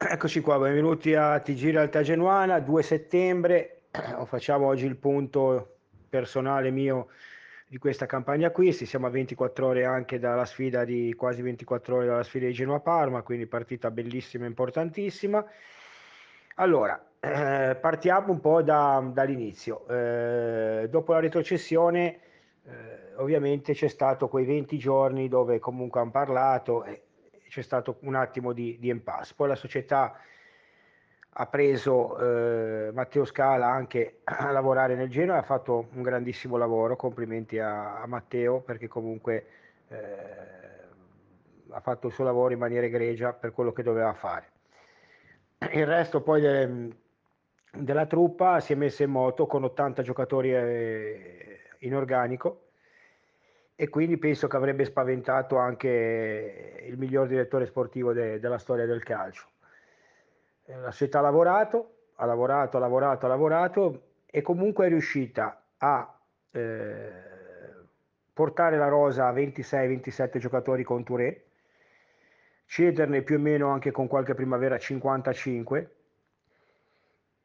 Eccoci qua, benvenuti a TG Realtà Genuana, 2 settembre, facciamo oggi il punto personale mio di questa campagna acquisti, siamo a 24 ore anche dalla sfida di, quasi 24 ore dalla sfida di Genoa Parma, quindi partita bellissima importantissima. Allora, eh, partiamo un po' da, dall'inizio. Eh, dopo la retrocessione, eh, ovviamente c'è stato quei 20 giorni dove comunque hanno parlato, c'è stato un attimo di, di impasse. Poi la società ha preso eh, Matteo Scala anche a lavorare nel Genoa e ha fatto un grandissimo lavoro, complimenti a, a Matteo perché comunque eh, ha fatto il suo lavoro in maniera egregia per quello che doveva fare. Il resto poi de, della truppa si è messa in moto con 80 giocatori eh, in organico e quindi penso che avrebbe spaventato anche il miglior direttore sportivo de, della storia del calcio. Eh, la società ha lavorato, ha lavorato, ha lavorato, ha lavorato e comunque è riuscita a eh, portare la rosa a 26-27 giocatori con Touré, cederne più o meno anche con qualche primavera 55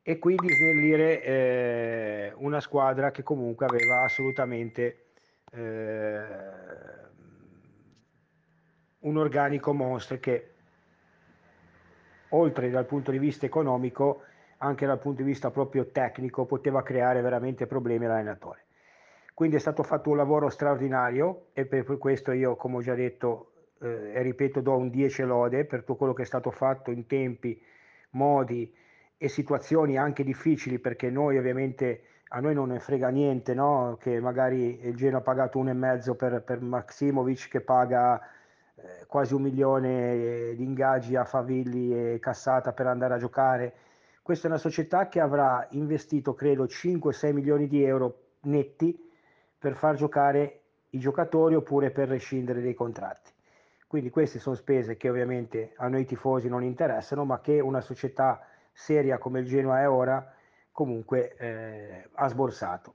e quindi snellire eh, una squadra che comunque aveva assolutamente eh, un organico mostro che oltre dal punto di vista economico anche dal punto di vista proprio tecnico poteva creare veramente problemi all'allenatore. Quindi è stato fatto un lavoro straordinario e per questo io come ho già detto eh, e ripeto do un 10 lode per tutto quello che è stato fatto in tempi modi e situazioni anche difficili perché noi ovviamente a noi non ne frega niente no? che magari il Genoa ha pagato un e mezzo per, per Maximovic che paga eh, quasi un milione di ingaggi a Favilli e Cassata per andare a giocare. Questa è una società che avrà investito credo 5-6 milioni di euro netti per far giocare i giocatori oppure per rescindere dei contratti. Quindi queste sono spese che ovviamente a noi tifosi non interessano, ma che una società seria come il Genoa è ora comunque eh, ha sborsato.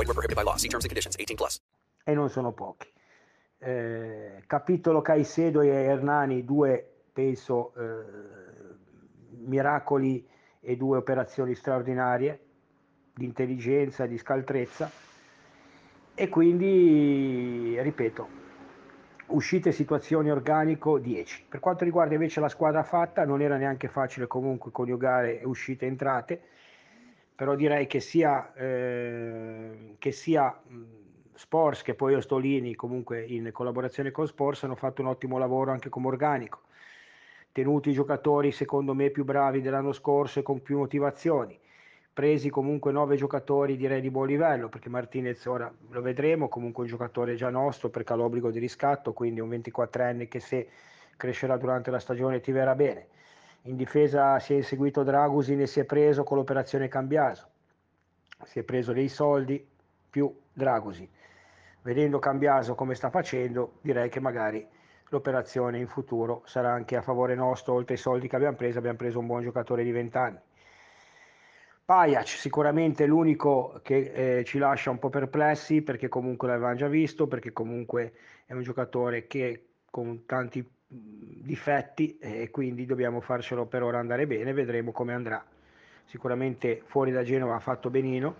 void, were prohibited by law. See terms and conditions 18 plus. E non sono pochi. Eh, capitolo Caicedo e Hernani, due penso eh, miracoli e due operazioni straordinarie di intelligenza, di scaltrezza e quindi, ripeto, uscite situazioni organico 10. Per quanto riguarda invece la squadra fatta, non era neanche facile comunque coniugare uscite e entrate, però direi che sia, eh, che sia mh, Sports che poi Ostolini comunque in collaborazione con Sports hanno fatto un ottimo lavoro anche come organico tenuti i giocatori secondo me più bravi dell'anno scorso e con più motivazioni, presi comunque nove giocatori direi di buon livello, perché Martinez ora lo vedremo, comunque un giocatore già nostro perché ha l'obbligo di riscatto, quindi un 24enne che se crescerà durante la stagione ti verrà bene. In difesa si è inseguito Dragusin e si è preso con l'operazione Cambiaso, si è preso dei soldi più Dragusin. Vedendo Cambiaso come sta facendo, direi che magari l'operazione in futuro sarà anche a favore nostro, oltre ai soldi che abbiamo preso, abbiamo preso un buon giocatore di 20 anni. Pajac sicuramente l'unico che eh, ci lascia un po' perplessi perché comunque l'avevamo già visto, perché comunque è un giocatore che con tanti difetti e quindi dobbiamo farcelo per ora andare bene, vedremo come andrà. Sicuramente fuori da Genova ha fatto benino,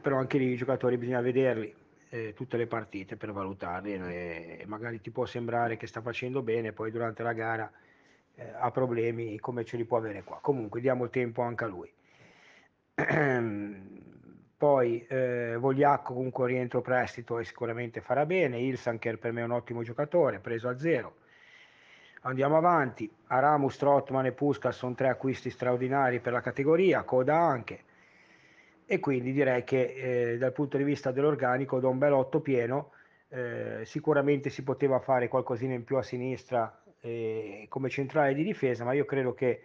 però anche lì i giocatori bisogna vederli eh, tutte le partite per valutarli e, magari ti può sembrare che sta facendo bene, poi durante la gara eh, ha problemi come ce li può avere qua. Comunque diamo tempo anche a lui. Poi eh, Vogliacco comunque rientro prestito e sicuramente farà bene, Ilsanker per me è un ottimo giocatore, preso a zero. Andiamo avanti, Aramus, Trotman e Puskas sono tre acquisti straordinari per la categoria, Coda anche, e quindi direi che eh, dal punto di vista dell'organico do un bel otto pieno, eh, sicuramente si poteva fare qualcosina in più a sinistra eh, come centrale di difesa, ma io credo che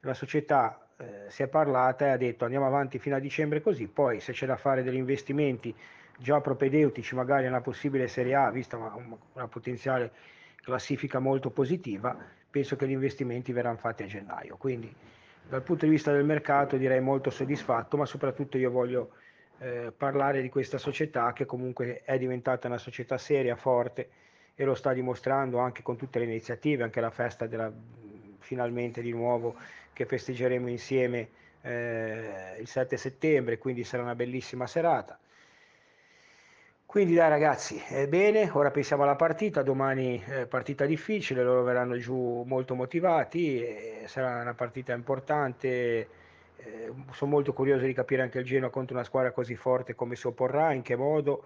la società eh, si è parlata e ha detto andiamo avanti fino a dicembre così, poi se c'è da fare degli investimenti già propedeutici magari nella possibile Serie A, vista una, una potenziale classifica molto positiva, penso che gli investimenti verranno fatti a gennaio. Quindi dal punto di vista del mercato direi molto soddisfatto, ma soprattutto io voglio eh, parlare di questa società che comunque è diventata una società seria, forte e lo sta dimostrando anche con tutte le iniziative, anche la festa della, finalmente di nuovo che festeggeremo insieme eh, il 7 settembre, quindi sarà una bellissima serata. Quindi dai ragazzi, è bene, ora pensiamo alla partita, domani eh, partita difficile, loro verranno giù molto motivati, sarà una partita importante, eh, sono molto curioso di capire anche il Genoa contro una squadra così forte come si opporrà, in che modo,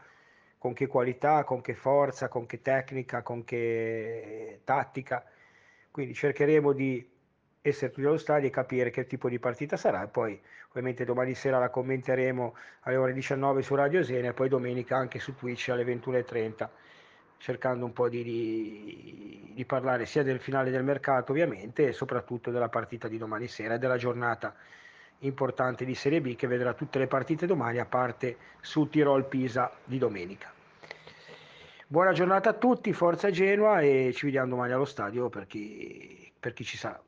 con che qualità, con che forza, con che tecnica, con che tattica, quindi cercheremo di essere tutti allo stadio e capire che tipo di partita sarà poi ovviamente domani sera la commenteremo alle ore 19 su Radio Sena e poi domenica anche su Twitch alle 21.30 cercando un po' di, di, di, parlare sia del finale del mercato ovviamente e soprattutto della partita di domani sera e della giornata importante di Serie B che vedrà tutte le partite domani a parte su Tirol Pisa di domenica. Buona giornata a tutti, forza Genoa e ci vediamo domani allo stadio per chi, per chi ci sarà.